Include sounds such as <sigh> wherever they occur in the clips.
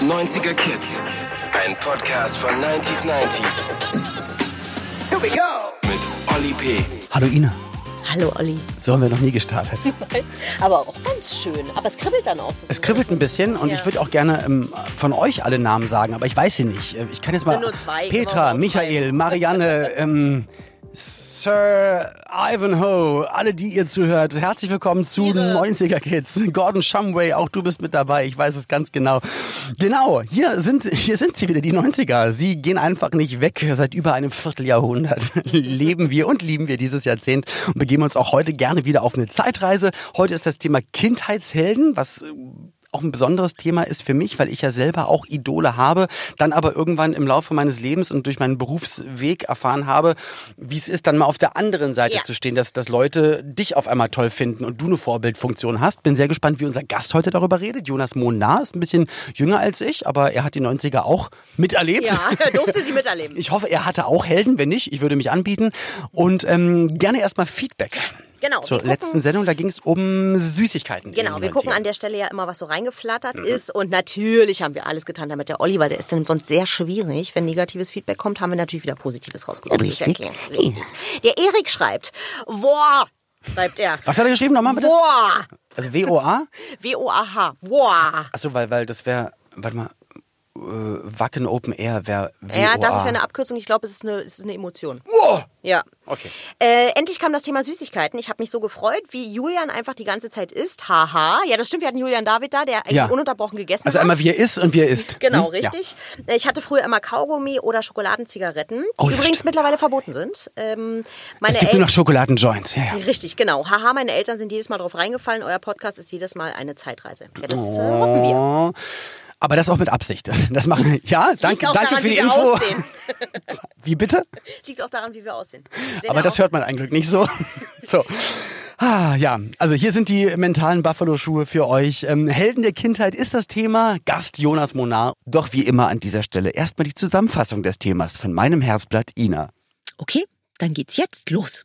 90er Kids. Ein Podcast von 90s 90s. Here we go. Mit Olli P. Hallo Ina. Hallo Olli. So haben wir noch nie gestartet. <laughs> Aber auch ganz schön. Aber es kribbelt dann auch so. Es kribbelt ein bisschen und Ja. ich würde auch gerne ähm, von euch alle Namen sagen, aber ich weiß sie nicht. Äh, Ich kann jetzt mal Nur zwei, Petra, Michael, Marianne, <laughs> ähm, Sir Ivanhoe, alle, die ihr zuhört, herzlich willkommen zu 90er Kids. Gordon Shumway, auch du bist mit dabei, ich weiß es ganz genau. Genau, hier sind, hier sind sie wieder, die 90er. Sie gehen einfach nicht weg. Seit über einem Vierteljahrhundert <laughs> leben wir und lieben wir dieses Jahrzehnt und begeben uns auch heute gerne wieder auf eine Zeitreise. Heute ist das Thema Kindheitshelden, was auch ein besonderes Thema ist für mich, weil ich ja selber auch Idole habe, dann aber irgendwann im Laufe meines Lebens und durch meinen Berufsweg erfahren habe, wie es ist, dann mal auf der anderen Seite Ja. zu stehen, dass, dass Leute dich auf einmal toll finden und du eine Vorbildfunktion hast. Bin sehr gespannt, wie unser Gast heute darüber redet. Jonas Monar ist ein bisschen jünger als ich, aber er hat die 90er auch miterlebt. Ja, durfte sie miterleben. Ich hoffe, er hatte auch Helden. Wenn nicht, ich würde mich anbieten. Und ähm, gerne erstmal Feedback. Genau, Zur gucken- letzten Sendung, da ging es um Süßigkeiten. Genau, wir gucken 90ern. an der Stelle ja immer, was so reingeflattert Mhm. ist. Und natürlich haben wir alles getan, damit der Olli, weil der ist dann sonst sehr schwierig. Wenn negatives Feedback kommt, haben wir natürlich wieder Positives rausgesucht. Richtig. Der Erik schreibt, boah, schreibt er. Was hat er geschrieben nochmal bitte? Boah, Also W-O-A? W-O-A-H, boah. Achso, weil, weil das wäre, warte mal, äh, Wacken Open Air wäre. Ja, das ist ja eine Abkürzung. Ich glaube, es ist eine, es ist eine Emotion. Wow! Ja. Okay. Äh, endlich kam das Thema Süßigkeiten. Ich habe mich so gefreut, wie Julian einfach die ganze Zeit isst. Haha. Ja, das stimmt. Wir hatten Julian David da, der eigentlich Ja. ununterbrochen gegessen Also hat. einmal wie er isst und wie er isst. <laughs> Genau, Hm? richtig. Äh, Ich hatte früher immer Kaugummi oder Schokoladenzigaretten, die Oh, ja, übrigens stimmt. mittlerweile verboten sind. Ähm, Ja. Es gibt nur El- noch Schokoladenjoints. Ja, ja. Richtig, genau. Haha, meine Eltern sind jedes Mal drauf reingefallen. Euer Podcast ist jedes Mal eine Zeitreise. Ja, das äh, hoffen wir. Aber das auch mit Absicht. <laughs> Das machen Ja, Liegt danke, danke daran, für die wie wir Info. <laughs> Wie bitte? <laughs> Liegt auch daran, wie wir aussehen. Wir Aber das hört man eigentlich nicht so. so. Ah, ja, also hier sind die mentalen Buffalo-Schuhe für euch. Ähm, Helden der Kindheit ist das Thema. Gast Jonas Monar. Doch wie immer an dieser Stelle erstmal die Zusammenfassung des Themas von meinem Herzblatt Ina. Okay, dann geht's jetzt los.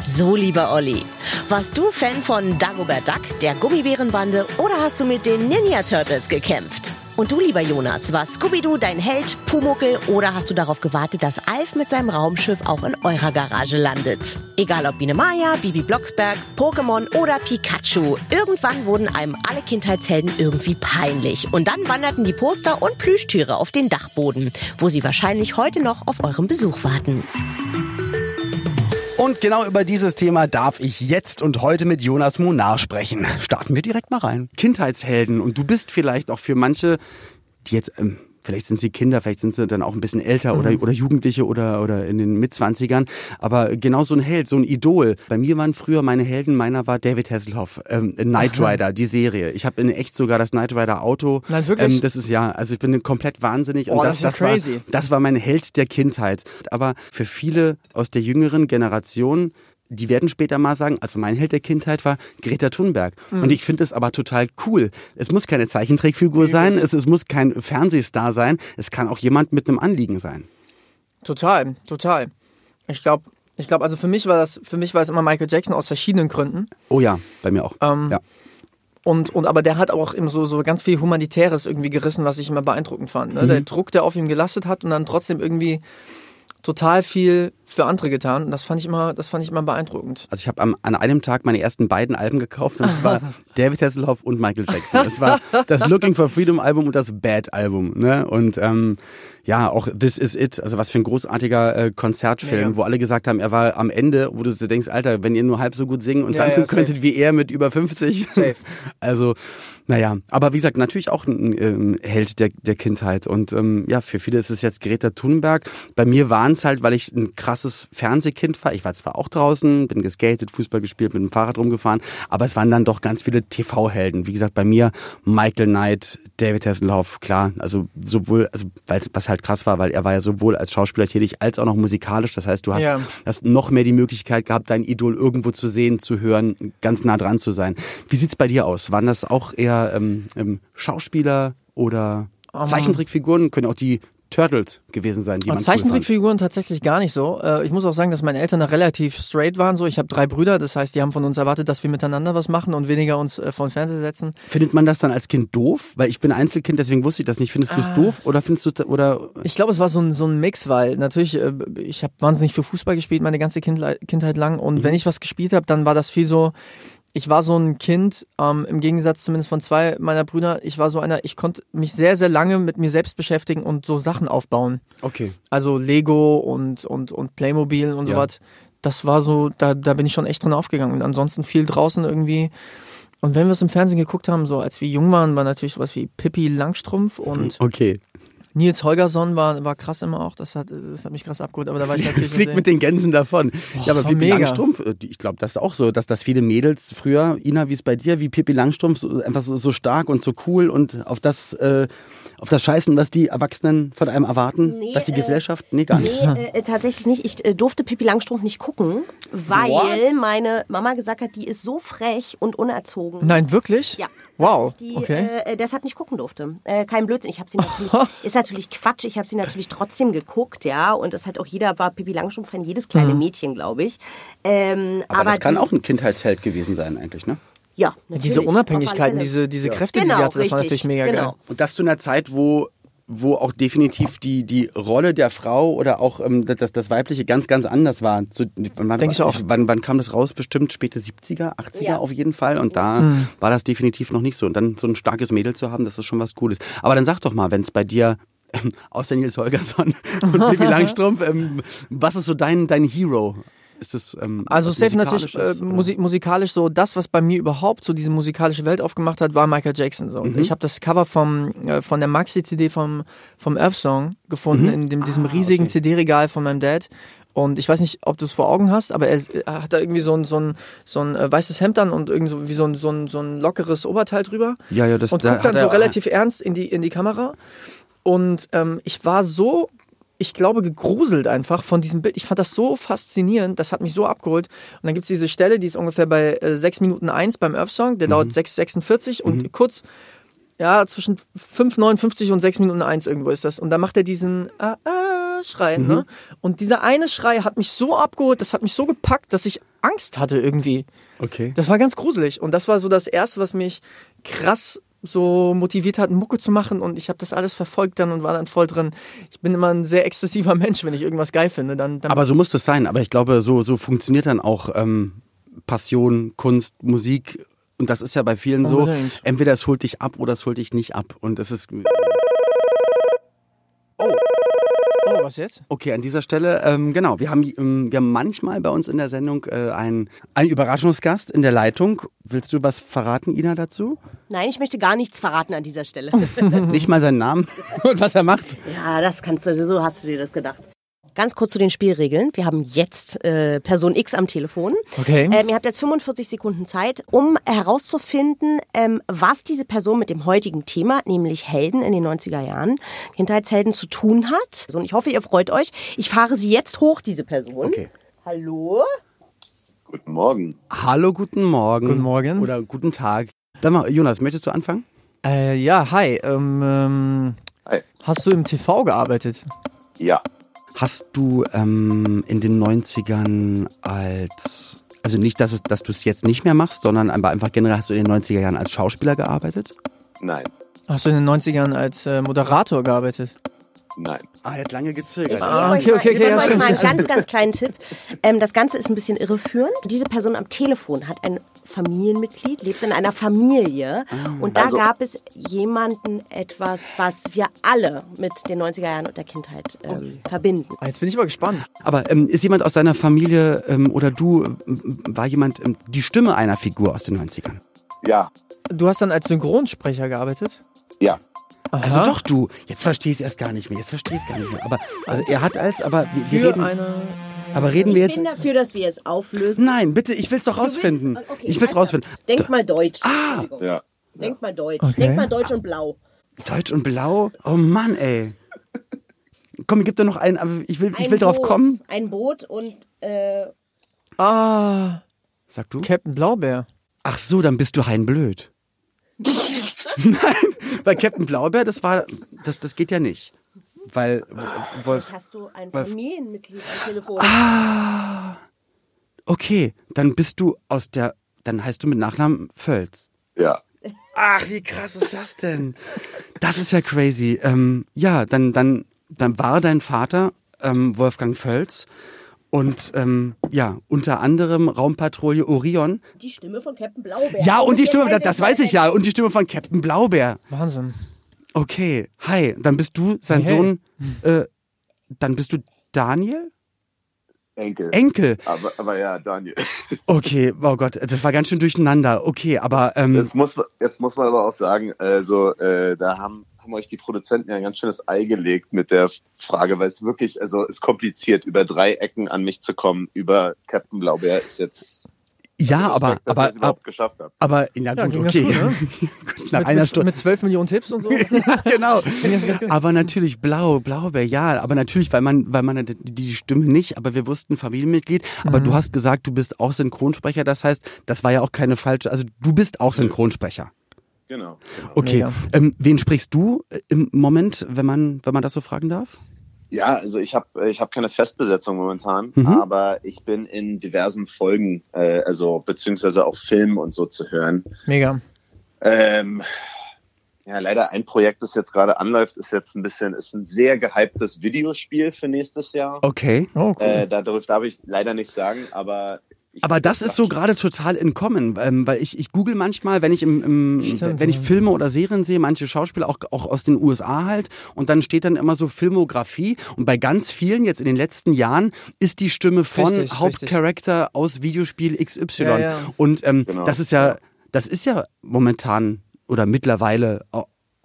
So, lieber Olli, warst du Fan von Dagobert Duck, der Gummibärenbande, oder hast du mit den Ninja Turtles gekämpft? Und du, lieber Jonas, war Scooby-Doo dein Held, Pumuckel, oder hast du darauf gewartet, dass Alf mit seinem Raumschiff auch in eurer Garage landet? Egal ob Biene Maya, Bibi Blocksberg, Pokémon oder Pikachu, irgendwann wurden einem alle Kindheitshelden irgendwie peinlich. Und dann wanderten die Poster und Plüschtiere auf den Dachboden, wo sie wahrscheinlich heute noch auf euren Besuch warten. Und genau über dieses Thema darf ich jetzt und heute mit Jonas Monar sprechen. Starten wir direkt mal rein. Kindheitshelden. Und du bist vielleicht auch für manche, die jetzt, ähm, vielleicht sind sie Kinder, vielleicht sind sie dann auch ein bisschen älter oder, oder Jugendliche oder, oder in den Mitzwanzigern. Aber genau so ein Held, so ein Idol. Bei mir waren früher meine Helden, meiner war David Hasselhoff, ähm, Knight Rider, die Serie. Ich habe in echt sogar das Knight Rider Auto. Nein, wirklich? Ähm, das ist ja, also ich bin komplett wahnsinnig. Oh, das ist ja crazy. War, das war mein Held der Kindheit. Aber für viele aus der jüngeren Generation, die werden später mal sagen, also mein Held der Kindheit war Greta Thunberg. Mhm. Und ich finde es aber total cool. Es muss keine Zeichentrickfigur sein, es, es muss kein Fernsehstar sein, es kann auch jemand mit einem Anliegen sein. Total, total. Ich glaube, ich glaube, also für mich war das, für mich war es immer Michael Jackson aus verschiedenen Gründen. Oh ja, bei mir auch. Ähm, ja. Und, und aber der hat auch eben so, so ganz viel Humanitäres irgendwie gerissen, was ich immer beeindruckend fand. Ne? Mhm. Der Druck, der auf ihm gelastet hat und dann trotzdem irgendwie total viel für andere getan. Und das fand ich immer, das fand ich immer beeindruckend. Also ich habe an einem Tag meine ersten beiden Alben gekauft und das war <laughs> David Hasselhoff und Michael Jackson. Das war das Looking for Freedom Album und das Bad Album. Ne? Und ähm, ja, auch This Is It, also was für ein großartiger äh, Konzertfilm, Mega. wo alle gesagt haben, er war am Ende, wo du so denkst, Alter, wenn ihr nur halb so gut singen und Ja, tanzen ja, könntet wie er mit über 50. Safe. <laughs> Also naja, aber wie gesagt, natürlich auch ein ähm, Held der, der Kindheit. Und ähm, ja, für viele ist es jetzt Greta Thunberg. Bei mir waren es halt, weil ich ein krasses Fernsehkind war. Ich war zwar auch draußen, bin geskatet, Fußball gespielt, mit dem Fahrrad rumgefahren, aber es waren dann doch ganz viele TV-Helden. Wie gesagt, bei mir Michael Knight, David Hasselhoff, klar. Also sowohl, also weil was halt krass war, weil er war ja sowohl als Schauspieler tätig als auch noch musikalisch. Das heißt, du hast, Ja. hast noch mehr die Möglichkeit gehabt, dein Idol irgendwo zu sehen, zu hören, ganz nah dran zu sein. Wie sieht's bei dir aus? Waren das auch eher ähm, ähm, Schauspieler oder Zeichentrickfiguren? Können auch die Turtles gewesen sein, die Und man cool. Zeichentrickfiguren tatsächlich gar nicht so. Äh, Ich muss auch sagen, dass meine Eltern relativ straight waren. So, ich habe drei Brüder, das heißt, die haben von uns erwartet, dass wir miteinander was machen und weniger uns äh, vor den Fernseher setzen. Findet man das dann als Kind doof? Weil ich bin Einzelkind, deswegen wusste ich das nicht. Findest du es doof oder findest du oder Ich glaube, es war so ein, so ein Mix, weil natürlich, äh, ich habe wahnsinnig viel Fußball gespielt, meine ganze Kindheit lang. Und wenn ich was gespielt habe, dann war das viel so, ich war so ein Kind, ähm, im Gegensatz zumindest von zwei meiner Brüder, ich war so einer, ich konnte mich sehr, sehr lange mit mir selbst beschäftigen und so Sachen aufbauen. okay? Also Lego und, und, und Playmobil und Ja. sowas. Das war so, da, da bin ich schon echt drin aufgegangen. Und ansonsten viel draußen irgendwie. Und wenn wir es im Fernsehen geguckt haben, so als wir jung waren, war natürlich sowas wie Pippi Langstrumpf und Okay. Nils Holgersson war, war krass immer auch. Das hat, das hat mich krass abgeholt, aber da war ich <laughs> natürlich. Fliegt mit den Gänsen davon. ja, aber Pippi mega. Langstrumpf, äh, ich glaube, das ist auch so, dass das viele Mädels früher, Ina, wie es bei dir, wie Pippi Langstrumpf, so, einfach so, so stark und so cool und auf das, äh, auf das Scheißen, was die Erwachsenen von einem erwarten, Nee, dass die äh, Gesellschaft, nee, gar nicht. Nee, äh, tatsächlich nicht. Ich äh, durfte Pippi Langstrumpf nicht gucken, weil What? meine Mama gesagt hat, die ist so frech und unerzogen. Nein, wirklich? Ja. Wow. Die, okay. äh, äh, deshalb nicht gucken durfte. Äh, kein Blödsinn. Ich habe sie natürlich, <laughs> ist natürlich Quatsch. Ich habe sie natürlich trotzdem geguckt, ja. Und das hat auch jeder war Pippi Langstrumpf-Fan, jedes kleine Mhm. Mädchen, glaube ich. Ähm, Aber, das kann die, auch ein Kindheitsheld gewesen sein eigentlich, ne? Ja, natürlich, diese Unabhängigkeiten, diese, diese Kräfte, die Genau, sie hatte, das war richtig, natürlich mega genau. geil. Und das zu einer Zeit, wo wo auch definitiv die, die Rolle der Frau oder auch ähm, das, das Weibliche ganz, ganz anders war. Zu, wann, Denk ich auch. Wann, wann kam das raus? Bestimmt späte 70er, 80er Ja. auf jeden Fall. Und da Mhm. war das definitiv noch nicht so. Und dann so ein starkes Mädel zu haben, das ist schon was Cooles. Aber dann sag doch mal, wenn es bei dir ähm, außer Nils Holgersson <laughs> und Pippi <laughs> Langstrumpf, ähm, was ist so dein, dein Hero? Ist das ähm, Also safe natürlich äh, musik musikalisch so, das, was bei mir überhaupt so diese musikalische Welt aufgemacht hat, war Michael Jackson. So. Mhm. Ich habe das Cover vom, äh, von der Maxi-CD vom, vom Earth Song gefunden, in dem, diesem riesigen Mhm. Ah, okay. CD-Regal von meinem Dad. Und ich weiß nicht, ob du es vor Augen hast, aber er, er hat da irgendwie so ein, so ein, so ein äh, weißes Hemd an und irgendwie so, wie so ein, so, ein, so ein lockeres Oberteil drüber. Ja, ja, das und da guckt dann hat so relativ ernst in die, in die Kamera. Und ähm, ich war so, ich glaube, gegruselt einfach von diesem Bild. Ich fand das so faszinierend, das hat mich so abgeholt. Und dann gibt's diese Stelle, die ist ungefähr bei äh, 6 Minuten 1 beim Earth Song, der dauert 6,46 und kurz, ja, zwischen 5,59 und 6 Minuten 1 irgendwo ist das. Und da macht er diesen ah, ah, Schrei, ne? Und dieser eine Schrei hat mich so abgeholt, das hat mich so gepackt, dass ich Angst hatte irgendwie. Okay. Das war ganz gruselig. Und das war so das Erste, was mich krass so motiviert hat, Mucke zu machen. Und ich habe das alles verfolgt dann und war dann voll drin. Ich bin immer ein sehr exzessiver <laughs> Mensch, wenn ich irgendwas geil finde. Dann, dann Aber so muss das sein. Aber ich glaube, so, so funktioniert dann auch ähm, Passion, Kunst, Musik. Und das ist ja bei vielen so, Unbedingt. entweder es holt dich ab oder es holt dich nicht ab. Und es ist, oh, was jetzt? okay, an dieser Stelle, ähm, genau, wir haben, ähm, wir haben manchmal bei uns in der Sendung äh, einen, einen Überraschungsgast in der Leitung. Willst du was verraten, Ina, dazu? Nein, ich möchte gar nichts verraten an dieser Stelle. <laughs> Nicht mal seinen Namen <laughs> und was er macht? ja, das kannst du, so hast du dir das gedacht. Ganz kurz zu den Spielregeln. Wir haben jetzt äh, Person X am Telefon. Okay. Ähm, ihr habt jetzt 45 Sekunden Zeit, um herauszufinden, ähm, was diese Person mit dem heutigen Thema, nämlich Helden in den 90er Jahren, Kindheitshelden zu tun hat. So, und ich hoffe, ihr freut euch. Ich fahre sie jetzt hoch, diese Person. Okay. Hallo? Guten Morgen. Hallo, guten Morgen. Guten Morgen. Oder guten Tag. Dann mal, Jonas, möchtest du anfangen? Äh, ja, hi. Ähm, ähm, Hi. hast du im TV gearbeitet? Ja, Hast du ähm, in den 90ern als, also nicht, dass, es, dass du es jetzt nicht mehr machst, sondern aber einfach generell hast du in den 90er Jahren als Schauspieler gearbeitet? nein, Hast du in den 90ern als äh, Moderator gearbeitet? Nein. Ah, er hat lange Ich gezögert. gebe Ah, euch okay, mal, okay, ich okay, gebe ja, euch stimmt, mal einen ganz, ganz kleinen Tipp. Ähm, das Ganze ist ein bisschen irreführend. Diese Person am Telefon hat ein Familienmitglied, lebt in einer Familie. Und da Also- gab es jemanden etwas, was wir alle mit den 90er Jahren und der Kindheit ähm, verbinden. Ah, jetzt bin ich aber gespannt. Aber ähm, ist jemand aus deiner Familie ähm, oder du, ähm, war jemand ähm, die Stimme einer Figur aus den 90ern? Ja, Du hast dann als Synchronsprecher gearbeitet? ja. Aha. Also doch du, jetzt verstehe ich es erst gar nicht mehr, jetzt verstehe ich es gar nicht mehr. Aber also er hat als, aber wir, wir reden, eine... aber reden wir Ich jetzt... bin dafür, dass wir jetzt auflösen. Nein, bitte, ich will es doch rausfinden. okay, ich will es also, rausfinden. Denk mal Deutsch. Entschuldigung. Ja. Denk mal Deutsch. Okay. Denk mal Deutsch und Blau. Deutsch und Blau? Oh Mann, ey. Komm, gib doch noch einen, aber ich will, ich Ein will drauf Boot. kommen. Ein Boot und äh, Ah, Sag du? Captain Blaubeer. Ach so, dann bist du Hein Blöd. <laughs> Nein, bei Captain Blaubeer, das war, das, das geht ja nicht. weil Wolf. Vielleicht hast du ein Wolf- Familienmitglied am Telefon. Ah, okay, dann bist du aus der, dann heißt du mit Nachnamen Völz. Ja. Ach, wie krass ist das denn? Das ist ja crazy. Ähm, ja, dann, dann, dann war dein Vater ähm, Wolfgang Völz und ähm, ja, unter anderem Raumpatrouille Orion. Die Stimme von Captain Blaubeer. Ja, und die Jetzt Stimme, ein das weiß ich ja, und die Stimme von Captain Blaubeer. Wahnsinn. Okay, hi, dann bist du sein Hey. Sohn, äh, dann bist du Daniel? Enkel. Enkel. Aber, aber ja, Daniel. <laughs> Okay, oh Gott, das war ganz schön durcheinander. Okay, aber ähm, Das muss, man- jetzt muss man aber auch sagen, also äh, da haben, haben euch die Produzenten ja ein ganz schönes Ei gelegt mit der Frage, weil es wirklich, also ist kompliziert, über drei Ecken an mich zu kommen. Über Captain Blaubeer ist jetzt ja, aber, Respekt, dass aber, es geschafft habt. aber, ja, Ja, gut, okay. gut, ne? <laughs> Gut, Nach mit, einer Stunde. Mit 12 Millionen Tipps und so. <laughs> ja, genau. <laughs> Aber natürlich blau, Blaubeer, ja. Aber natürlich, weil man, weil man die, die Stimme nicht, aber wir wussten Familienmitglied. Aber Mhm. du hast gesagt, du bist auch Synchronsprecher. Das heißt, das war ja auch keine falsche, also du bist auch Synchronsprecher. Genau. genau. Okay. Ähm, wen sprichst du äh, im Moment, wenn man, wenn man das so fragen darf? Ja, also ich habe ich hab keine Festbesetzung momentan, Mhm. aber ich bin in diversen Folgen, äh, also beziehungsweise auch Filmen und so zu hören. Mega. Ähm, ja, leider ein Projekt, das jetzt gerade anläuft, ist jetzt ein bisschen, ist ein sehr gehyptes Videospiel für nächstes Jahr. Okay. Oh, cool. Äh, da darf, ich leider nicht sagen, aber Aber das ist so gerade total entkommen, ähm, weil ich, ich google manchmal, wenn ich im, im Stimmt, wenn ich. Filme oder Serien sehe, manche Schauspieler auch, auch aus den USA halt, und dann steht dann immer so Filmografie und bei ganz vielen jetzt in den letzten Jahren ist die Stimme von Richtig, Hauptcharakter aus Videospiel XY. Ja, ja. Und ähm, Genau, das ist ja, das ist ja momentan oder mittlerweile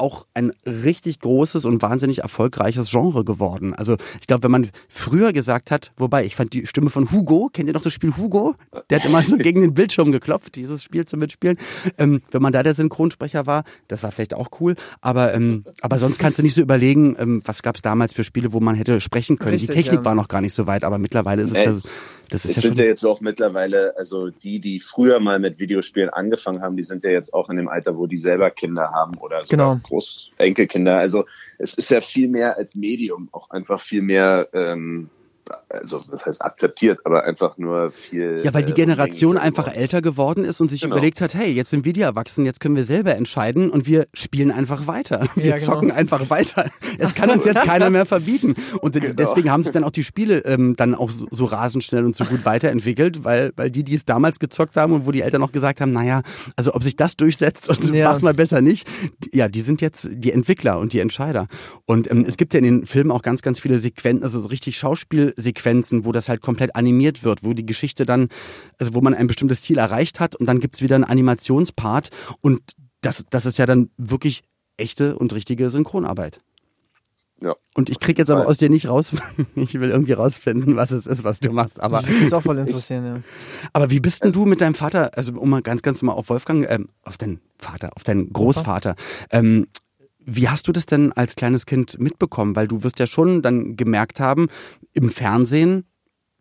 auch ein richtig großes und wahnsinnig erfolgreiches Genre geworden. Also ich glaube, wenn man früher gesagt hat, wobei ich fand die Stimme von Hugo, kennt ihr noch das Spiel Hugo? Der hat immer so gegen den Bildschirm geklopft, dieses Spiel zum Mitspielen. Ähm, wenn man da der Synchronsprecher war, das war vielleicht auch cool. Aber, ähm, aber sonst kannst du nicht so überlegen, ähm, was gab es damals für Spiele, wo man hätte sprechen können. die Richtig, Technik ja. war noch gar nicht so weit, aber mittlerweile ist es ja, es- das es ist ja sind ja jetzt auch mittlerweile, also die, die früher mal mit Videospielen angefangen haben, die sind ja jetzt auch in dem Alter, wo die selber Kinder haben oder sogar Genau. Großenkelkinder. Also es ist ja viel mehr als Medium, auch einfach viel mehr, ähm, also das heißt akzeptiert, aber einfach nur viel. Ja, weil die äh, Generation einfach geworden. älter geworden ist und sich Genau. überlegt hat, hey, jetzt sind wir die Erwachsenen, jetzt können wir selber entscheiden und wir spielen einfach weiter. <laughs> Wir Ja, genau. zocken einfach weiter. Es kann uns jetzt keiner mehr verbieten. Und Genau. deswegen haben sich dann auch die Spiele ähm, dann auch so, so rasend schnell und so gut weiterentwickelt, weil, weil die, die es damals gezockt haben und wo die Eltern noch gesagt haben, naja, also ob sich das durchsetzt und Ja. mach's mal besser nicht, die, ja, die sind jetzt die Entwickler und die Entscheider. Und ähm, es gibt ja in den Filmen auch ganz, ganz viele Sequenzen, also so richtig Schauspielsequenzen, wo das halt komplett animiert wird, wo die Geschichte dann, also wo man ein bestimmtes Ziel erreicht hat und dann gibt's wieder einen Animationspart und das, das ist ja dann wirklich echte und richtige Synchronarbeit. Ja. Und ich krieg jetzt aber aus dir nicht raus, <laughs> ich will irgendwie rausfinden, was es ist, was du machst. Aber, das auch voll <laughs> interessieren, ja. aber wie bist denn du mit deinem Vater, also um mal ganz, ganz mal auf Wolfgang, ähm, auf deinen Vater, auf deinen Großvater, ähm, wie hast du das denn als kleines Kind mitbekommen? Weil du wirst ja schon dann gemerkt haben, im Fernsehen,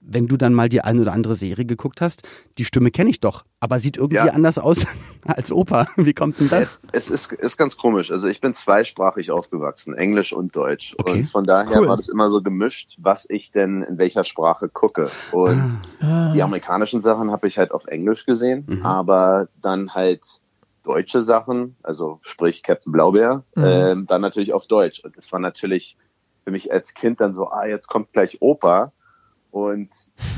wenn du dann mal die eine oder andere Serie geguckt hast, die Stimme kenne ich doch, aber sieht irgendwie Ja. anders aus <laughs> als Opa. Wie kommt denn das? Es, es ist, ist ganz komisch. Also ich bin zweisprachig aufgewachsen, Englisch und Deutsch. Okay. Und von daher Cool. war das immer so gemischt, was ich denn in welcher Sprache gucke. Und Ah. die amerikanischen Sachen habe ich halt auf Englisch gesehen, Mhm. aber dann halt deutsche Sachen, also sprich Captain Blaubeer, Mhm. ähm, dann natürlich auf Deutsch. Und das war natürlich für mich als Kind dann so, ah, jetzt kommt gleich Opa. Und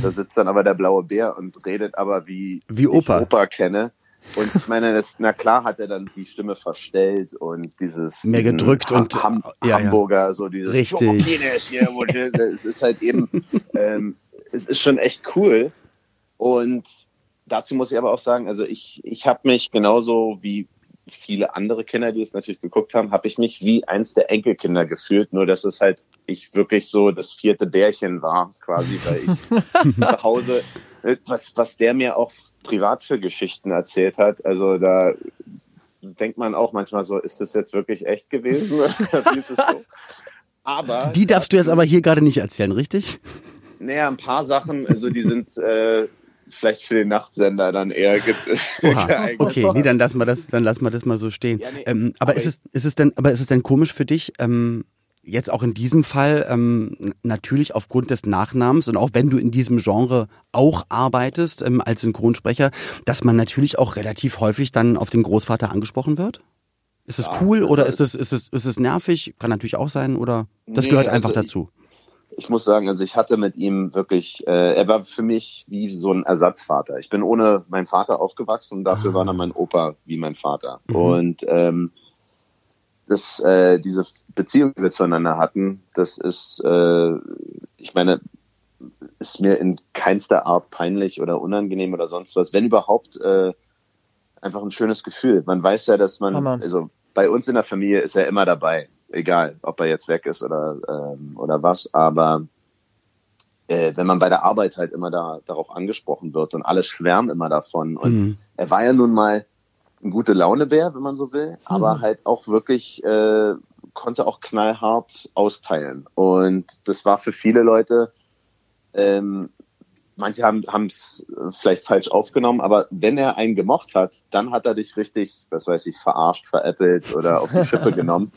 da <laughs> sitzt dann aber der blaue Bär und redet aber wie, Wie Opa. ich Opa kenne. Und ich meine, das, na klar hat er dann die Stimme verstellt und dieses Mehr gedrückt und- Ham ja, ja. Hamburger, so dieses Richtig. <laughs> Es ist halt eben, ähm, es ist schon echt cool. Und dazu muss ich aber auch sagen, also ich, ich habe mich genauso wie viele andere Kinder, die es natürlich geguckt haben, habe ich mich wie eins der Enkelkinder gefühlt, nur dass es halt ich wirklich so das vierte Bärchen war, quasi, weil ich <laughs> zu Hause, äh, was, was der mir auch privat für Geschichten erzählt hat, also da denkt man auch manchmal so, ist das jetzt wirklich echt gewesen? <laughs> <laughs> So? Aber Die darfst du jetzt aber hier gerade nicht erzählen, richtig? naja, ein paar Sachen, also die sind äh, vielleicht für den Nachtsender dann eher Oha. <laughs> Okay, nee, dann lassen wir das, dann lassen wir das mal so stehen. Ja, nee, ähm, aber, aber ist es, ist es denn, aber ist es denn komisch für dich, ähm, jetzt auch in diesem Fall ähm, natürlich aufgrund des Nachnamens und auch wenn du in diesem Genre auch arbeitest ähm, als Synchronsprecher, dass man natürlich auch relativ häufig dann auf den Großvater angesprochen wird? Ist es Ja, cool oder also- ist es, ist, es, ist es nervig? Kann natürlich auch sein oder das Nee, gehört also einfach ich- dazu. ich muss sagen, also ich hatte mit ihm wirklich, äh, er war für mich wie so ein Ersatzvater. Ich bin ohne meinen Vater aufgewachsen und dafür war dann mein Opa wie mein Vater. Und ähm, das, äh, diese Beziehung, die wir zueinander hatten, das ist, äh, ich meine, ist mir in keinster Art peinlich oder unangenehm oder sonst was. Wenn überhaupt, äh, einfach ein schönes Gefühl. Man weiß ja, dass man, Hammer. also bei uns in der Familie ist er immer dabei, egal, ob er jetzt weg ist oder ähm, oder was. Aber äh, wenn man bei der Arbeit halt immer da darauf angesprochen wird und alle schwärmen immer davon und Mhm. er war ja nun mal ein gute Launebär, wenn man so will, aber halt auch wirklich äh, konnte auch knallhart austeilen und das war für viele Leute ähm, manche haben es vielleicht falsch aufgenommen, aber wenn er einen gemocht hat, dann hat er dich richtig, was weiß ich, verarscht, veräppelt oder auf die Schippe <laughs> genommen,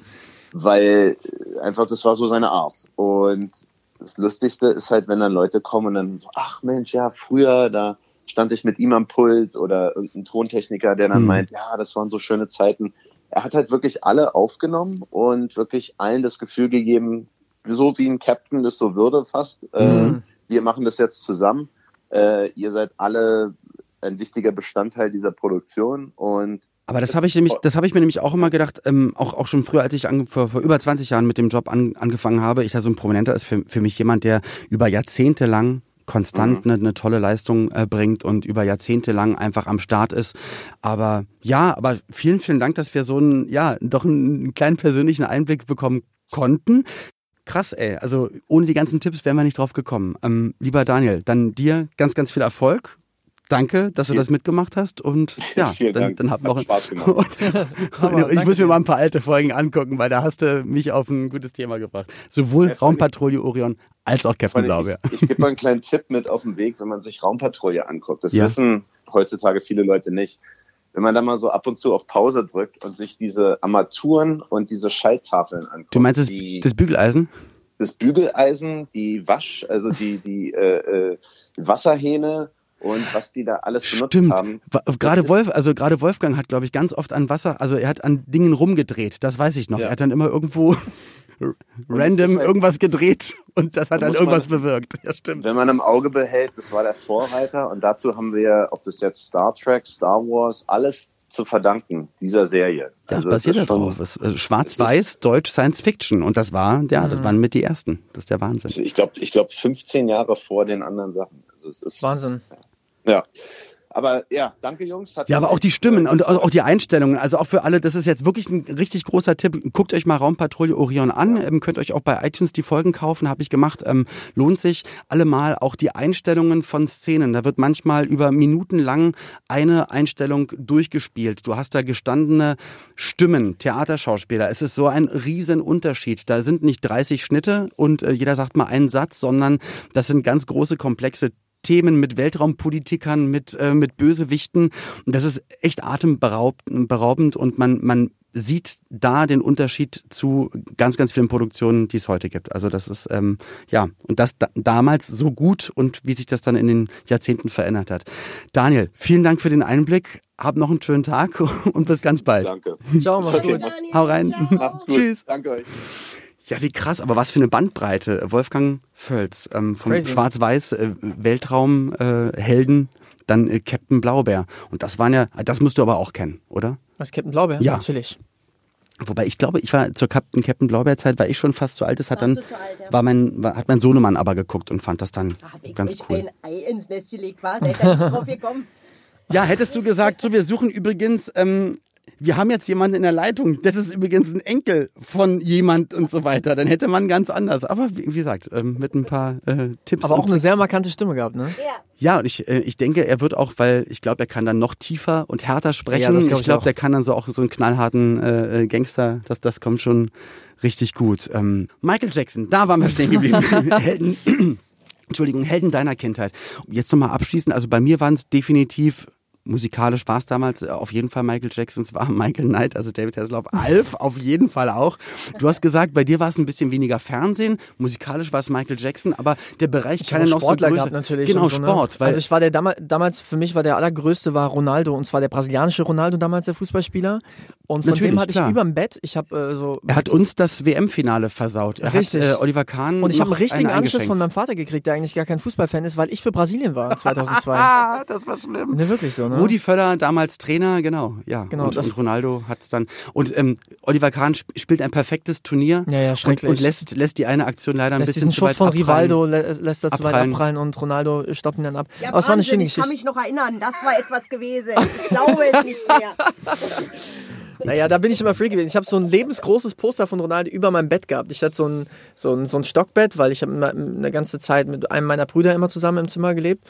weil äh, einfach das war so seine Art. Und das Lustigste ist halt, wenn dann Leute kommen und dann so, ach Mensch, ja, früher, da stand ich mit ihm am Pult oder irgendein Tontechniker, der dann Mhm. meint, ja, das waren so schöne Zeiten. Er hat halt wirklich alle aufgenommen und wirklich allen das Gefühl gegeben, so wie ein Captain das so würde fast. Äh, Mhm. wir machen das jetzt zusammen. Äh, ihr seid alle ein wichtiger Bestandteil dieser Produktion und Aber das habe ich nämlich, das habe ich mir nämlich auch immer gedacht, ähm, auch, auch schon früher, als ich ange, vor, vor über 20 Jahren mit dem Job an, angefangen habe. Ich also ein Prominenter ist für, für mich jemand, der über Jahrzehnte lang konstant eine, eine tolle Leistung äh, bringt und über Jahrzehnte lang einfach am Start ist. Aber ja, aber vielen, vielen Dank, dass wir so einen, ja, doch einen kleinen persönlichen Einblick bekommen konnten. Krass, ey. Also ohne die ganzen Tipps wären wir nicht drauf gekommen. Ähm, lieber Daniel, dann dir ganz, ganz viel Erfolg. Danke, dass du das mitgemacht hast und <laughs> ja, Vielen dann, Dank. dann habt Hat noch Spaß gemacht. <laughs> Und, Hammer, und ich muss mir mal ein paar alte Folgen angucken, weil da hast du mich auf ein gutes Thema gebracht. Sowohl Ja, Raumpatrouille Orion als auch Captain Blaubeer. Ich, ich gebe mal einen kleinen Tipp mit auf den Weg, wenn man sich Raumpatrouille anguckt. Das Ja. wissen heutzutage viele Leute nicht. Wenn man da mal so ab und zu auf Pause drückt und sich diese Armaturen und diese Schalttafeln anguckt. Du meinst das, die, das Bügeleisen? das Bügeleisen, die Wasch, also die, die äh, äh, Wasserhähne und was die da alles benutzt Stimmt. haben. Gerade Wolf, also gerade Wolfgang hat, glaube ich, ganz oft an Wasser, also er hat an Dingen rumgedreht. Das weiß ich noch. Ja. Er hat dann immer irgendwo <laughs> random halt- irgendwas gedreht und das hat Da dann irgendwas man- bewirkt. Ja, stimmt. Wenn man im Auge behält, das war der Vorreiter und dazu haben wir, ob das jetzt Star Trek, Star Wars, alles zu verdanken dieser Serie. Ja, Also basiert da ist schon- drauf? Äh, Schwarz-Weiß, Deutsch, Science Fiction. Und das war, ja, das waren mit die ersten. Das ist der Wahnsinn. Ich glaube, ich glaube 15 Jahre vor den anderen Sachen. Also es ist Wahnsinn. Ja. Aber ja, danke Jungs. Ja, aber auch die Stimmen und auch die Einstellungen. Also auch für alle, das ist jetzt wirklich ein richtig großer Tipp. Guckt euch mal Raumpatrouille Orion an. Ähm, könnt euch auch bei iTunes die Folgen kaufen, habe ich gemacht. Ähm, lohnt sich allemal auch die Einstellungen von Szenen. Da wird manchmal über Minuten lang eine Einstellung durchgespielt. Du hast da gestandene Stimmen, Theaterschauspieler. Es ist so ein riesen Unterschied. Da sind nicht 30 Schnitte und äh, jeder sagt mal einen Satz, sondern das sind ganz große, komplexe Themen mit Weltraumpolitikern, mit, äh, mit Bösewichten. Und das ist echt atemberaubend beraubend und man, man sieht da den Unterschied zu ganz, ganz vielen Produktionen, die es heute gibt. Also das ist, ähm, ja, und das da, damals so gut und wie sich das dann in den Jahrzehnten verändert hat. Daniel, vielen Dank für den Einblick. Hab noch einen schönen Tag <laughs> und bis ganz bald. Danke. Ciao, mach's Okay. gut. Hau rein. Macht's gut. <laughs> Tschüss. Danke euch. Ja, wie krass, aber was für eine Bandbreite. Wolfgang Völz, ähm, vom Crazy. Schwarz-Weiß äh, äh, dann äh, Captain Blaubeer. Und das waren ja, das musst du aber auch kennen, oder? Was, Captain Blaubeer? Ja. Natürlich. Wobei ich glaube, ich war zur Captain, Captain Blaubeer Zeit, war ich schon fast zu alt. Das hat Warst dann, du zu alt, ja? war mein, war, hat mein Sohnemann aber geguckt und fand das dann Hab ich ganz cool. ein Ei ins Nest gelegt, war? Seid ihr nicht drauf gekommen? Ja, hättest du gesagt, so, wir suchen übrigens, ähm, wir haben jetzt jemanden in der Leitung, das ist übrigens ein Enkel von jemand und so weiter, dann hätte man ganz anders. Aber wie, wie gesagt, ähm, mit ein paar äh, Tipps. Aber auch eine Tricks. sehr markante Stimme gehabt, ne? Ja. Ja, und ich, äh, ich denke, er wird auch, weil ich glaube, er kann dann noch tiefer und härter sprechen. Ja, das glaub ich ich glaube, der kann dann so auch so einen knallharten äh, äh, Gangster, das, das kommt schon richtig gut. Ähm, Michael Jackson, da waren wir stehen geblieben. <laughs> Helden, <clears throat> Entschuldigung, Helden deiner Kindheit. Jetzt nochmal abschließend, also bei mir waren es definitiv musikalisch war es damals auf jeden Fall Michael Jackson, es war <laughs> Michael Knight, also David Hasselhoff, Alf auf jeden Fall auch. Du hast gesagt, bei dir war es ein bisschen weniger Fernsehen, musikalisch war es Michael Jackson, aber der Bereich Ich kann ja noch Sportler so gehabt natürlich. Genau, so, ne? Sport. Weil also ich war der damals, damals für mich war der allergrößte war Ronaldo und zwar der brasilianische Ronaldo damals der Fußballspieler und von Natürlich, dem hatte klar. ich überm Bett. Ich habe äh, so er hat uns das WM-Finale versaut. Er Richtig. hat äh, Oliver Kahn und ich habe einen richtigen einen Anschluss von meinem Vater gekriegt, der eigentlich gar kein Fußballfan ist, weil ich für Brasilien war <laughs> 2002. Ah, das war schlimm. ne, wirklich so, ne? Rudi Völler, damals Trainer, genau, ja. Genau, und, und Ronaldo hat es dann. Und ähm, Oliver Kahn sp spielt ein perfektes Turnier Ja, ja, und, schrecklich. und lässt, lässt die eine Aktion leider ein lässt bisschen diesen zu Schuss weit von abprallen. Rivaldo lä lässt er zu weit Abprallen. und Ronaldo stoppt ihn dann ab. Ja, Aber es war eine ich kann mich noch erinnern, das war etwas gewesen. Ich glaube es nicht mehr. <laughs> Naja, da bin ich immer free gewesen. Ich habe so ein lebensgroßes Poster von Ronaldo über meinem Bett gehabt. Ich hatte so ein, so ein, so ein Stockbett, weil ich habe eine ganze Zeit mit einem meiner Brüder immer zusammen im Zimmer gelebt.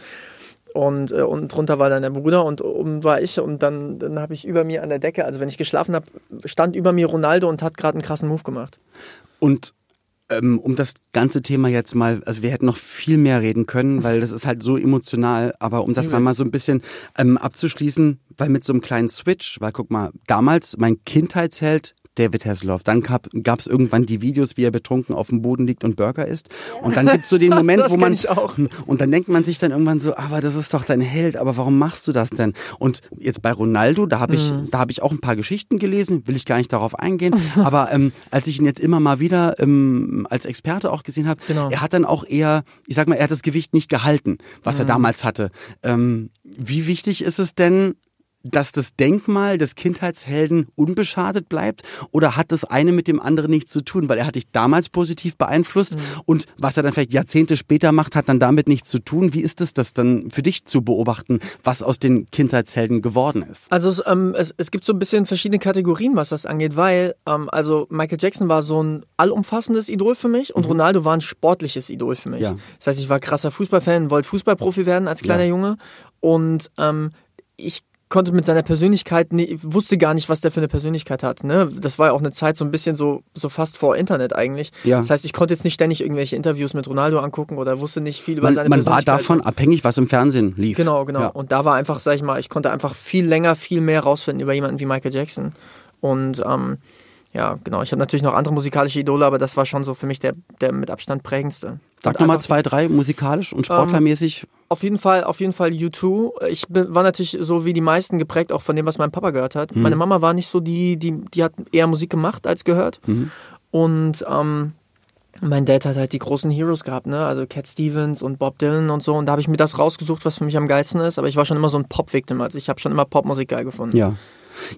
Und äh, unten drunter war dann der Bruder und oben war ich und dann, dann habe ich über mir an der Decke, also wenn ich geschlafen habe, stand über mir Ronaldo und hat gerade einen krassen Move gemacht. Und ähm, um das ganze Thema jetzt mal, also wir hätten noch viel mehr reden können, weil das ist halt so emotional, aber um das dann mal so ein bisschen ähm, abzuschließen, weil mit so einem kleinen Switch, weil guck mal, damals mein Kindheitsheld David Hasselhoff. Dann gab es irgendwann die Videos, wie er betrunken auf dem Boden liegt und Burger isst. Und dann gibt's so den <laughs> Moment, wo man und dann denkt man sich dann irgendwann so, aber das ist doch dein Held, aber warum machst du das denn? Und jetzt bei Ronaldo, da habe ich, Mhm. da habe ich auch ein paar Geschichten gelesen, will ich gar nicht darauf eingehen. <laughs> aber ähm, als ich ihn jetzt immer mal wieder ähm, als Experte auch gesehen habe, Genau. er hat dann auch eher, ich sag mal, er hat das Gewicht nicht gehalten, was Mhm. er damals hatte. Ähm, wie wichtig ist es denn? Dass das Denkmal des Kindheitshelden unbeschadet bleibt? Oder hat das eine mit dem anderen nichts zu tun? Weil er hat dich damals positiv beeinflusst und was er dann vielleicht Jahrzehnte später macht, hat dann damit nichts zu tun. Wie ist es, das dann für dich zu beobachten, was aus den Kindheitshelden geworden ist? Also es, ähm, es, es gibt so ein bisschen verschiedene Kategorien, was das angeht, weil ähm, also Michael Jackson war so ein allumfassendes Idol für mich und Ronaldo war ein sportliches Idol für mich. Ja. Das heißt, ich war krasser Fußballfan, wollte Fußballprofi werden als kleiner Ja. Junge und ähm, ich konnte mit seiner Persönlichkeit, nie, wusste gar nicht, was der für eine Persönlichkeit hat. Ne? Das war ja auch eine Zeit so ein bisschen so, so fast vor Internet eigentlich. Ja. Das heißt, ich konnte jetzt nicht ständig irgendwelche Interviews mit Ronaldo angucken oder wusste nicht viel über Man, seine man war Persönlichkeit. davon abhängig, was im Fernsehen lief. Genau, genau. Ja. Und da war einfach, sag ich mal, ich konnte einfach viel länger, viel mehr rausfinden über jemanden wie Michael Jackson. Und ähm, ja, genau. Ich habe natürlich noch andere musikalische Idole, aber das war schon so für mich der, der mit Abstand prägendste. Sag Und noch mal einfach- zwei, drei musikalisch und sportlermäßig. Auf jeden Fall, auf jeden Fall U2. Ich bin, war natürlich so wie die meisten geprägt auch von dem, was mein Papa gehört hat. Meine Mama war nicht so die, die, die hat eher Musik gemacht als gehört. Und ähm, mein Dad hat halt die großen Heroes gehabt, ne? Also Cat Stevens und Bob Dylan und so. Und da habe ich mir das rausgesucht, was für mich am geilsten ist. Aber ich war schon immer so ein Pop-Victim. Also ich habe schon immer Popmusik geil gefunden. Ja.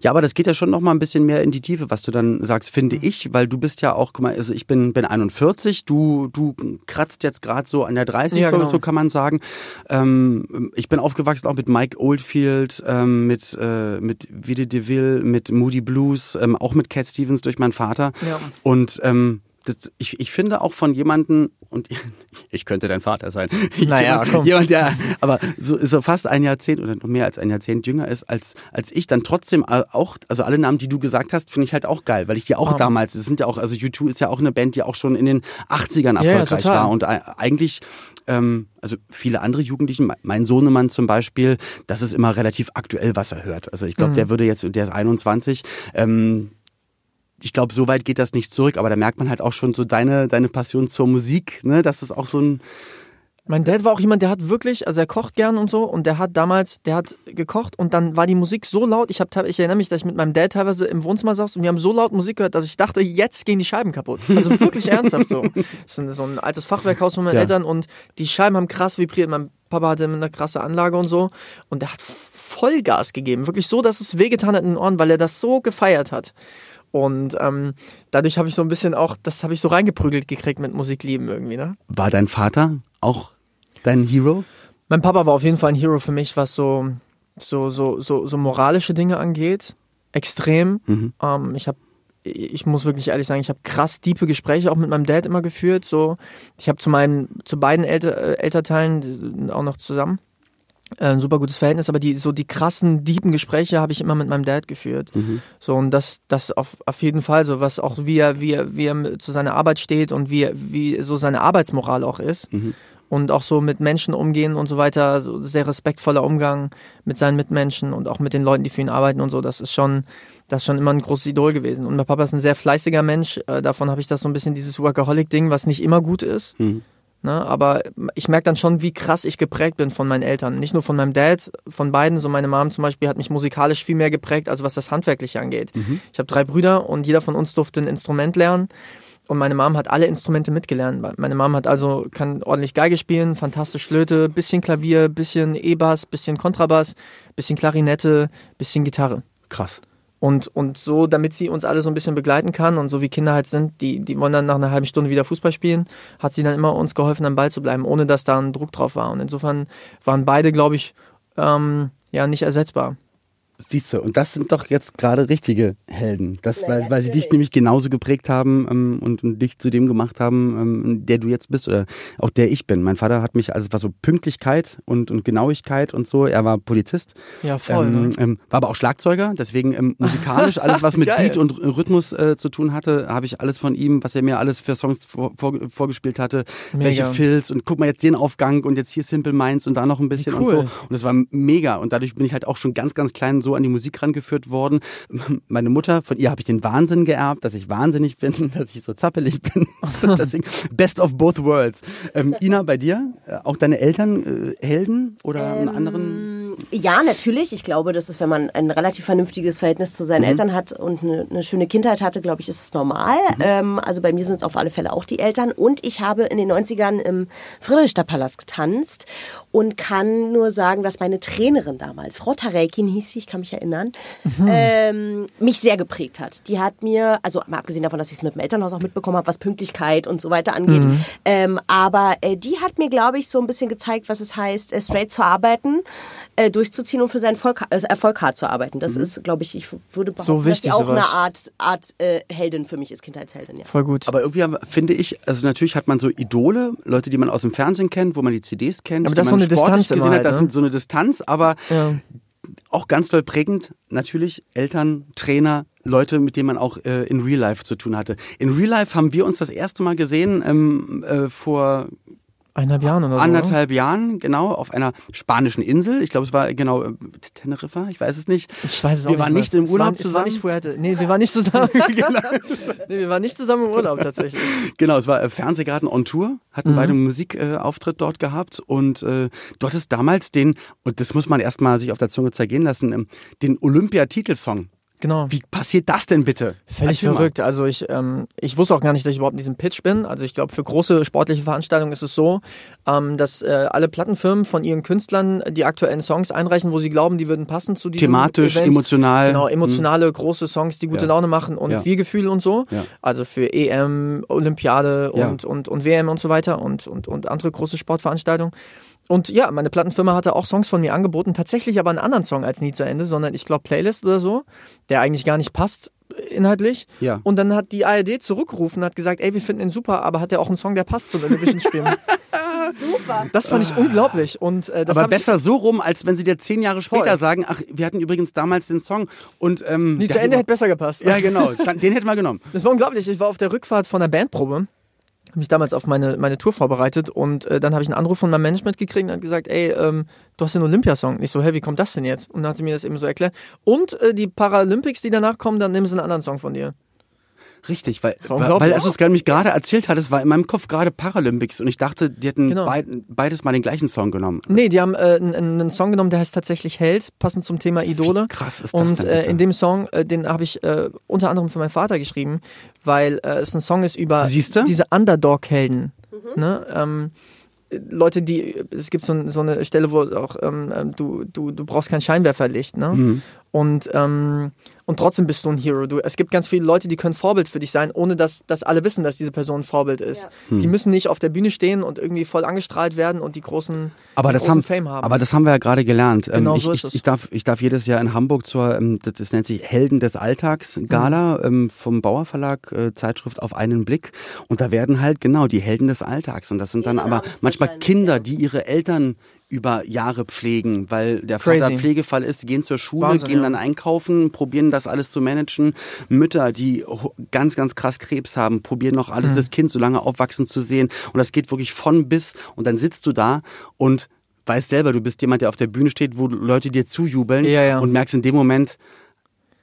Ja, aber das geht ja schon noch mal ein bisschen mehr in die Tiefe, was du dann sagst, finde ich, weil du bist ja auch, guck mal, also ich bin, bin 41, du, du kratzt jetzt gerade so an der 30, Ja, so, genau. so kann man sagen. Ähm, ich bin aufgewachsen auch mit Mike Oldfield, ähm, mit, äh, mit Vide DeVille, mit Moody Blues, ähm, auch mit Cat Stevens durch meinen Vater. Ja. Und ähm, das, ich, ich finde auch von jemanden, und <laughs> ich könnte dein Vater sein. <laughs> Naja, jemand, komm. jemand, der aber so, so fast ein Jahrzehnt oder noch mehr als ein Jahrzehnt jünger ist als, als ich, dann trotzdem auch, also alle Namen, die du gesagt hast, finde ich halt auch geil, weil ich die auch Ah. damals, das sind ja auch, also U2 ist ja auch eine Band, die auch schon in den 80ern Ja, ja, erfolgreich total. war und e- eigentlich ähm, also viele andere Jugendlichen, mein Sohnemann zum Beispiel, das ist immer relativ aktuell, was er hört. Also ich Mhm. glaube, der würde jetzt, der ist 21, ähm, ich glaube, so weit geht das nicht zurück, aber da merkt man halt auch schon so deine, deine Passion zur Musik, ne? Das ist auch so ein, Mein Dad war auch jemand, der hat wirklich, also er kocht gern und so und der hat damals, der hat gekocht und dann war die Musik so laut. Ich, hab, ich erinnere mich, dass ich mit meinem Dad teilweise im Wohnzimmer saß und wir haben so laut Musik gehört, dass ich dachte, jetzt gehen die Scheiben kaputt. Also wirklich <laughs> ernsthaft so. Das ist so ein altes Fachwerkhaus von meinen Ja. Eltern und die Scheiben haben krass vibriert. Mein Papa hatte eine krasse Anlage und so und der hat Vollgas gegeben. Wirklich so, dass es wehgetan hat in den Ohren, weil er das so gefeiert hat. Und ähm, dadurch habe ich so ein bisschen auch, das habe ich so reingeprügelt gekriegt mit Musiklieben irgendwie, ne? war dein Vater auch dein Hero? Mein Papa war auf jeden Fall ein Hero für mich, was so, so, so, so, so moralische Dinge angeht. Extrem. Ähm, ich habe ich muss wirklich ehrlich sagen, ich habe krass diepe Gespräche auch mit meinem Dad immer geführt. So, ich habe zu meinen, zu beiden Elter, sind auch noch zusammen ein super gutes Verhältnis, aber die so die krassen diepen Gespräche habe ich immer mit meinem Dad geführt. So und das das auf, auf jeden Fall so was auch wie er wie er, wie er zu seiner Arbeit steht und wie wie so seine Arbeitsmoral auch ist. und auch so mit Menschen umgehen und so weiter, so sehr respektvoller Umgang mit seinen Mitmenschen und auch mit den Leuten, die für ihn arbeiten und so, das ist schon, das ist schon immer ein großes Idol gewesen. Und mein Papa ist ein sehr fleißiger Mensch, äh, davon habe ich das so ein bisschen dieses Workaholic-Ding, was nicht immer gut ist. Mhm. Ne, aber ich merke dann schon, wie krass ich geprägt bin von meinen Eltern. Nicht nur von meinem Dad, von beiden. So meine Mom zum Beispiel hat mich musikalisch viel mehr geprägt, also was das Handwerkliche angeht. Ich habe drei Brüder und jeder von uns durfte ein Instrument lernen. Und meine Mom hat alle Instrumente mitgelernt. Meine Mom hat also, kann ordentlich Geige spielen, fantastisch Flöte, bisschen Klavier, bisschen E-Bass, bisschen Kontrabass, bisschen Klarinette, bisschen Gitarre. Krass. Und, und so, damit sie uns alle so ein bisschen begleiten kann und so wie Kinder halt sind, die, die wollen dann nach einer halben Stunde wieder Fußball spielen, hat sie dann immer uns geholfen, am Ball zu bleiben, ohne dass da ein Druck drauf war. Und insofern waren beide, glaube ich, ähm, ja, nicht ersetzbar. Siehst du, und das sind doch jetzt gerade richtige Helden. Das, weil, weil sie dich nämlich genauso geprägt haben ähm, und, und dich zu dem gemacht haben, ähm, der du jetzt bist oder auch der ich bin. Mein Vater hat mich, also es war so Pünktlichkeit und, und Genauigkeit und so. Er war Polizist. Ja, voll. Ähm, ne? ähm, war aber auch Schlagzeuger, deswegen ähm, musikalisch alles, was mit. <laughs> Beat und Rhythmus äh, zu tun hatte, habe ich alles von ihm, was er mir alles für Songs vor, vor, vorgespielt hatte, Mega. welche Fills und guck mal jetzt den Aufgang und jetzt hier Simple Minds und da noch ein bisschen cool. und so. Und das war mega und dadurch bin ich halt auch schon ganz, ganz klein so an die Musik rangeführt worden. Meine Mutter, von ihr habe ich den Wahnsinn geerbt, dass ich wahnsinnig bin, <laughs> dass ich so zappelig bin. <laughs> Deswegen best of both worlds. Ähm, Ina, bei dir? Äh, Auch deine Eltern äh, Helden oder einen anderen? Ja, natürlich. Ich glaube, das ist, wenn man ein relativ vernünftiges Verhältnis zu seinen Eltern hat und eine, eine schöne Kindheit hatte, glaube ich, ist es normal. Ähm, also bei mir sind es auf alle Fälle auch die Eltern. Und ich habe in den 90ern im Friedrichstadtpalast getanzt und kann nur sagen, dass meine Trainerin damals, Frau Tarekin hieß sie, ich kann mich erinnern, ähm, mich sehr geprägt hat. Die hat mir, also mal abgesehen davon, dass ich es mit dem Elternhaus auch mitbekommen habe, was Pünktlichkeit und so weiter angeht, ähm, aber äh, die hat mir, glaube ich, so ein bisschen gezeigt, was es heißt, äh, straight zu arbeiten, äh, durchzuziehen und für seinen Erfolg, äh, Erfolg hart zu arbeiten. Das ist, glaube ich, ich würde behaupten, dass wichtig, die auch sowas. eine Art, Art äh, Heldin für mich ist, Kindheitsheldin, ja. Voll gut. Aber irgendwie haben- finde ich, also natürlich hat man so Idole, Leute, die man aus dem Fernsehen kennt, wo man die CDs kennt, Aber das ist so eine Distanz gesehen immer hat, halt, das ne? sind so eine Distanz, aber Ja. auch ganz doll prägend, natürlich Eltern, Trainer, Leute, mit denen man auch äh, in Real Life zu tun hatte. In Real Life haben wir uns das erste Mal gesehen ähm, äh, vor Eineinhalb Jahren oder so. anderthalb Jahren, genau, auf einer spanischen Insel. Ich glaube, es war genau äh, Teneriffa, ich weiß es nicht. Ich weiß es auch Wir waren nicht im Urlaub war, zusammen. nicht Fuerte. Nee, wir waren nicht zusammen. <laughs> nee, wir waren nicht zusammen im Urlaub tatsächlich. Genau, es war äh, Fernsehgarten on Tour, hatten beide einen Musikauftritt äh, dort gehabt und äh, dort ist damals den, und das muss man erstmal sich auf der Zunge zergehen lassen, ähm, den Olympiatitelsong. Genau. Wie passiert das denn bitte? Völlig Erzähl mal. verrückt. Also ich, ähm, ich wusste auch gar nicht, dass ich überhaupt in diesem Pitch bin. Also ich glaube, für große sportliche Veranstaltungen ist es so, ähm, dass äh, alle Plattenfirmen von ihren Künstlern die aktuellen Songs einreichen, wo sie glauben, die würden passen zu diesem Thematisch, Event. emotional. Genau, emotionale, große Songs, die gute Ja. Laune machen und Ja. Wir-Gefühl und so. Ja. Also für EM, Olympiade Ja. und, und, und WM und so weiter und, und, und andere große Sportveranstaltungen. Und ja, meine Plattenfirma hatte auch Songs von mir angeboten, tatsächlich aber einen anderen Song als Nie zu Ende, sondern ich glaube Playlist oder so, der eigentlich gar nicht passt äh, inhaltlich. Ja. Und dann hat die ARD zurückgerufen, hat gesagt, ey, wir finden ihn super, aber hat er auch einen Song, der passt zu Eurovision Spielen. <laughs> Super. Das fand ich unglaublich. Und äh, das Aber besser so rum, als wenn sie dir zehn Jahre später Voll. sagen, ach, wir hatten übrigens damals den Song und ähm, Nie zu Ende hätte besser gepasst. Ja, genau, den hätten wir genommen. Das war unglaublich. Ich war auf der Rückfahrt von der Bandprobe, habe mich damals auf meine, meine Tour vorbereitet und äh, dann habe ich einen Anruf von meinem Management gekriegt und hat gesagt, ey, ähm, du hast den Olympiasong. Ich so, hä, wie kommt das denn jetzt? Und dann hat sie mir das eben so erklärt. Und äh, die Paralympics, die danach kommen, dann nehmen sie einen anderen Song von dir. Richtig, weil, weil, als du es gerade- mich gerade erzählt hattest, war in meinem Kopf gerade Paralympics und ich dachte, die hätten Genau. beid, beides mal den gleichen Song genommen. Nee, die haben äh, einen, Song genommen, der heißt tatsächlich Held, passend zum Thema Idole. Wie krass ist das Und denn, äh, in dem Song, äh, den habe ich äh, unter anderem für meinen Vater geschrieben, weil äh, es ein Song ist über Siehste? diese Underdog-Helden. Ne? Ähm, Leute, die, es gibt so, so eine Stelle, wo auch ähm, ähm, du, du, du brauchst kein Scheinwerferlicht, ne? Mhm. Und, ähm, und trotzdem bist du ein Hero. Du, es gibt ganz viele Leute, die können Vorbild für dich sein, ohne dass, dass alle wissen, dass diese Person ein Vorbild ist. Hm. Die müssen nicht auf der Bühne stehen und irgendwie voll angestrahlt werden und die großen, Aber die das, großen haben, Fame haben. aber das haben wir ja gerade gelernt. Ähm, Genau ich, so ich, ich, darf, ich darf jedes Jahr in Hamburg zur, ähm, das, das nennt sich Helden des Alltags Gala ähm, vom Bauer Verlag, äh, Zeitschrift auf einen Blick. Und da werden halt genau die Helden des Alltags. Und das sind dann aber manchmal Kinder, ja. die ihre Eltern über Jahre pflegen, weil der Crazy. Vater Pflegefall ist, gehen zur Schule, Wahnsinn, gehen ja. dann einkaufen, probieren das alles zu managen. Mütter, die ganz, ganz krass Krebs haben, probieren noch Mhm. alles, das Kind so lange aufwachsen zu sehen. Und das geht wirklich von bis. Und dann sitzt du da und weißt selber, du bist jemand, der auf der Bühne steht, wo Leute dir zujubeln Ja, ja. und merkst in dem Moment,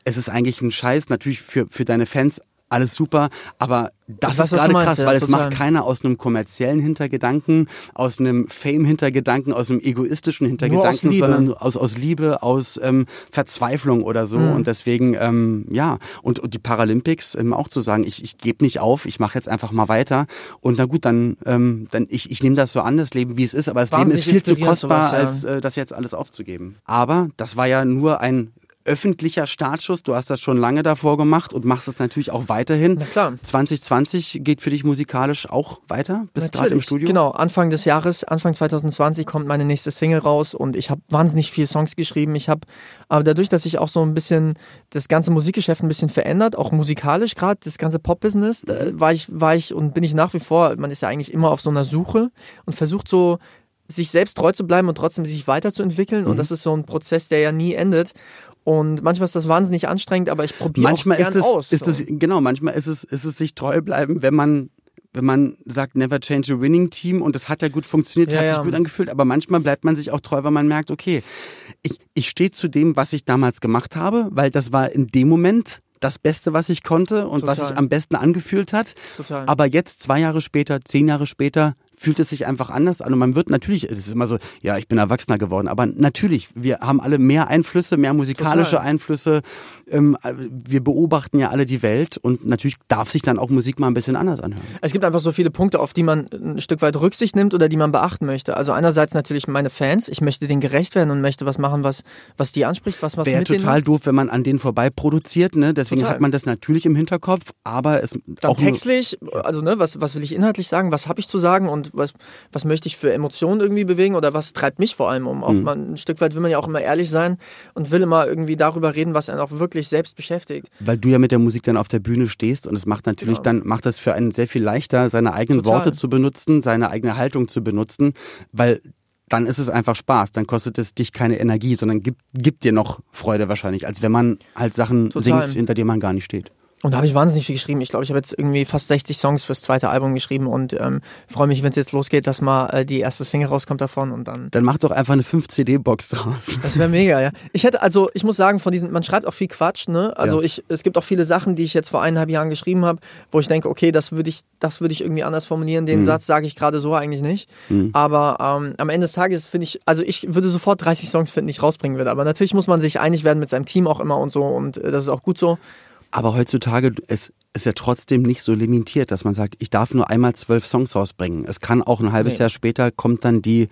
es ist eigentlich ein Scheiß, natürlich für, für deine Fans alles super, aber das weiß, ist gerade meinst, krass, ja, weil es macht keiner aus einem kommerziellen Hintergedanken, aus einem Fame-Hintergedanken, aus einem egoistischen Hintergedanken, Liebe. sondern aus, aus Liebe, aus ähm, Verzweiflung oder so. Mhm. Und deswegen, ähm, ja, und, und die Paralympics ähm, auch zu sagen, ich, ich gebe nicht auf, ich mache jetzt einfach mal weiter. Und na gut, dann, ähm, dann ich, ich nehme das so an, das Leben, wie es ist, aber das Wahnsinnig Leben ist viel zu kostbar, sowas, ja. als äh, das jetzt alles aufzugeben. Aber das war ja nur ein öffentlicher Startschuss. Du hast das schon lange davor gemacht und machst es natürlich auch weiterhin. Na klar. 2020 geht für dich musikalisch auch weiter? Bist gerade im. Studio? Genau, Anfang des Jahres, Anfang 2020 kommt meine nächste Single raus und ich habe wahnsinnig viele Songs geschrieben. Ich habe, aber dadurch, dass ich auch so ein bisschen das ganze Musikgeschäft ein bisschen verändert, auch musikalisch gerade, das ganze Pop-Business, da war ich, war ich und bin ich nach wie vor, man ist ja eigentlich immer auf so einer Suche und versucht so sich selbst treu zu bleiben und trotzdem sich weiterzuentwickeln. Mhm. Und das ist so ein Prozess, der ja nie endet. Und manchmal ist das wahnsinnig anstrengend, aber ich probiere auch manchmal gern ist es, aus. ist so. es, genau, manchmal ist es, ist es sich treu bleiben, wenn man wenn man sagt, never change a winning team und das hat ja gut funktioniert, Ja, hat ja. sich gut angefühlt, aber manchmal bleibt man sich auch treu, weil man merkt, okay, ich, ich stehe zu dem, was ich damals gemacht habe, weil das war in dem Moment das Beste, was ich konnte und was Total. sich am besten angefühlt hat. Total. Aber jetzt, zwei Jahre später, zehn Jahre später, fühlt es sich einfach anders an. Und man wird natürlich, es ist immer so, ja, ich bin Erwachsener geworden, aber natürlich, wir haben alle mehr Einflüsse, mehr musikalische Total. Einflüsse. Ähm, wir beobachten ja alle die Welt und natürlich darf sich dann auch Musik mal ein bisschen anders anhören. Es gibt einfach so viele Punkte, auf die man ein Stück weit Rücksicht nimmt oder die man beachten möchte. Also einerseits natürlich meine Fans, ich möchte denen gerecht werden und möchte was machen, was, was die anspricht, was was Wäre total doof, wenn man an denen vorbei produziert, ne? Deswegen Total. hat man das natürlich im Hinterkopf, aber es Dann auch textlich, also ne, was, was will ich inhaltlich sagen, was habe ich zu sagen und was, was möchte ich für Emotionen irgendwie bewegen oder was treibt mich vor allem um. Auch Mhm. man, ein Stück weit will man ja auch immer ehrlich sein und will immer irgendwie darüber reden, was einen auch wirklich selbst beschäftigt. weil du ja mit der Musik dann auf der Bühne stehst und es macht natürlich Genau. dann, macht das für einen sehr viel leichter, seine eigenen Total. Worte zu benutzen, seine eigene Haltung zu benutzen, weil dann ist es einfach Spaß, dann kostet es dich keine Energie, sondern gibt, gibt dir noch Freude wahrscheinlich, als wenn man halt Sachen Total. singt, hinter denen man gar nicht steht. Und da habe ich wahnsinnig viel geschrieben. Ich glaube, ich habe jetzt irgendwie fast 60 Songs fürs zweite Album geschrieben und ähm, freue mich, wenn es jetzt losgeht, dass mal äh, die erste Single rauskommt davon und dann. Dann mach doch einfach eine 5-CD-Box draus. Das wäre mega, ja. Ich hätte, also ich muss sagen, von diesen, man schreibt auch viel Quatsch, ne? Also Ja. ich, es gibt auch viele Sachen, die ich jetzt vor eineinhalb Jahren geschrieben habe, wo ich denke, okay, das würde ich, das würde ich irgendwie anders formulieren. Mhm. Den Satz sage ich gerade so eigentlich nicht. Aber ähm, am Ende des Tages finde ich, also ich würde sofort 30 Songs finden, die ich rausbringen würde. Aber natürlich muss man sich einig werden mit seinem Team auch immer und so und äh, das ist auch gut so. Aber heutzutage, es ist ja trotzdem nicht so limitiert, dass man sagt, ich darf nur einmal zwölf Songs rausbringen. Es kann auch ein halbes Nee. Jahr später kommt dann die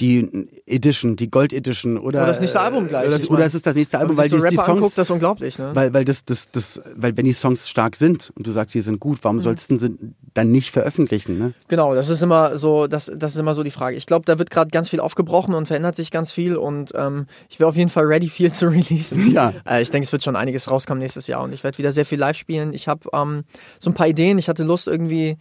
die Edition, die Gold Edition oder Oder das nächste Album gleich. Oder, Ich oder es ist das nächste Album, weil die, so die Rapper Songs anguckt, das unglaublich, ne? weil weil das das das weil wenn die Songs stark sind und du sagst, sie sind gut, Mhm. warum sollst du sie dann nicht veröffentlichen, ne? Genau, das ist immer so, das, das ist immer so die Frage. Ich glaube, da wird gerade ganz viel aufgebrochen und verändert sich ganz viel und ähm, ich wäre auf jeden Fall ready, viel <laughs> zu releasen. Ja. Äh, ich denke, es wird schon einiges rauskommen nächstes Jahr und ich werde wieder sehr viel live spielen. Ich habe ähm, so ein paar Ideen. Ich hatte Lust irgendwie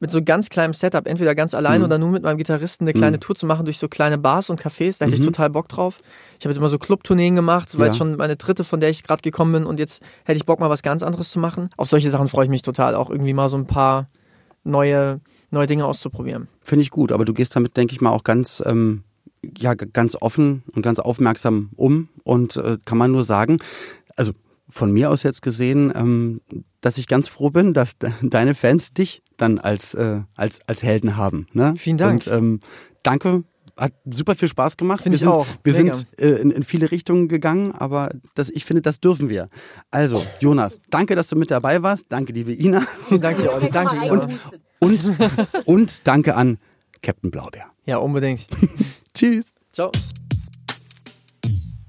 mit so ganz kleinem Setup, entweder ganz allein oder nur mit meinem Gitarristen eine kleine Tour zu machen durch so kleine Bars und Cafés. Da hätte ich total Bock drauf. Ich habe jetzt immer so Clubtourneen gemacht, weil Ja. jetzt schon meine dritte, von der ich gerade gekommen bin und jetzt hätte ich Bock mal was ganz anderes zu machen. Auf solche Sachen freue ich mich total, auch irgendwie mal so ein paar neue, neue Dinge auszuprobieren. Finde ich gut, aber du gehst damit, denke ich mal, auch ganz, ähm, ja, ganz offen und ganz aufmerksam um und äh, kann man nur sagen, also von mir aus jetzt gesehen, ähm, dass ich ganz froh bin, dass de deine Fans dich dann als, äh, als, als Helden haben. Ne? Vielen Dank. Und ähm, danke. Hat super viel Spaß gemacht. Finde wir ich sind, auch. Wir Mega. sind äh, in, in viele Richtungen gegangen, aber das, ich finde, das dürfen wir. Also, Jonas, danke, dass du mit dabei warst. Danke, liebe Ina. Vielen Dank dir, Olli. Danke, Ina. Und, und danke an Captain Blaubeer. Ja, unbedingt. <laughs> Tschüss. Ciao.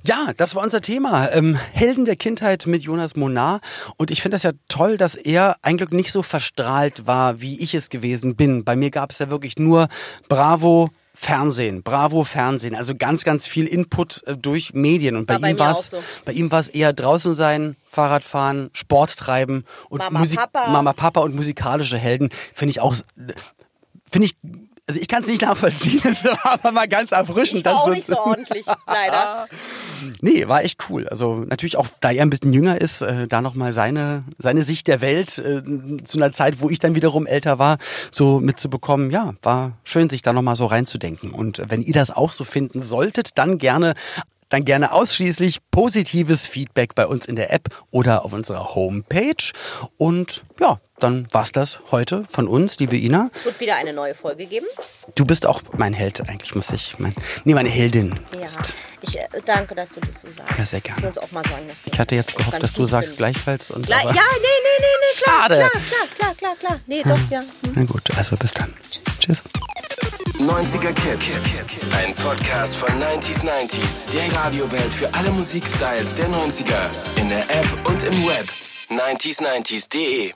Ja, das war unser Thema. Ähm, Helden der Kindheit mit Jonas Monar. Und ich finde das ja toll, dass er eigentlich nicht so verstrahlt war, wie ich es gewesen bin. Bei mir gab es ja wirklich nur Bravo. Fernsehen, Bravo Fernsehen, also ganz, ganz viel Input äh, durch Medien. Und bei War ihm war es, so. bei ihm war es eher draußen sein, Fahrrad fahren, Sport treiben und Mama, Musik, Papa. Mama, Papa und musikalische Helden finde ich auch, finde ich Also ich kann es nicht nachvollziehen, <laughs> es war aber mal ganz erfrischend. Ich war auch so- nicht so ordentlich, <laughs> leider. Nee, war echt cool. Also natürlich auch, da er ein bisschen jünger ist, äh, da nochmal seine, seine Sicht der Welt äh, zu einer Zeit, wo ich dann wiederum älter war, so mitzubekommen. Ja, war schön, sich da nochmal so reinzudenken. Und wenn ihr das auch so finden solltet, dann gerne dann gerne ausschließlich positives Feedback bei uns in der App oder auf unserer Homepage. Und ja, dann war's das heute von uns, liebe Ina. Es wird wieder eine neue Folge geben. Du bist auch mein Held, eigentlich muss ich. Mein, nee, meine Heldin. Ja. bist. Ich äh, danke, dass du das so sagst. Ja, sehr gerne. Ich will uns auch mal sagen, Ich hatte jetzt gehofft, dass du sagst finden. gleichfalls. Und Gleich, ja, nee, nee, nee, nee, klar, Schade. klar, klar, klar, klar, klar. Nee, doch, ja. Hm. Na gut, also bis dann. Tschüss. 90er Kids. Ein Podcast von 90s 90s. Der Radiowelt für alle Musikstyles der 90er. In der App und im Web. 90s90s.de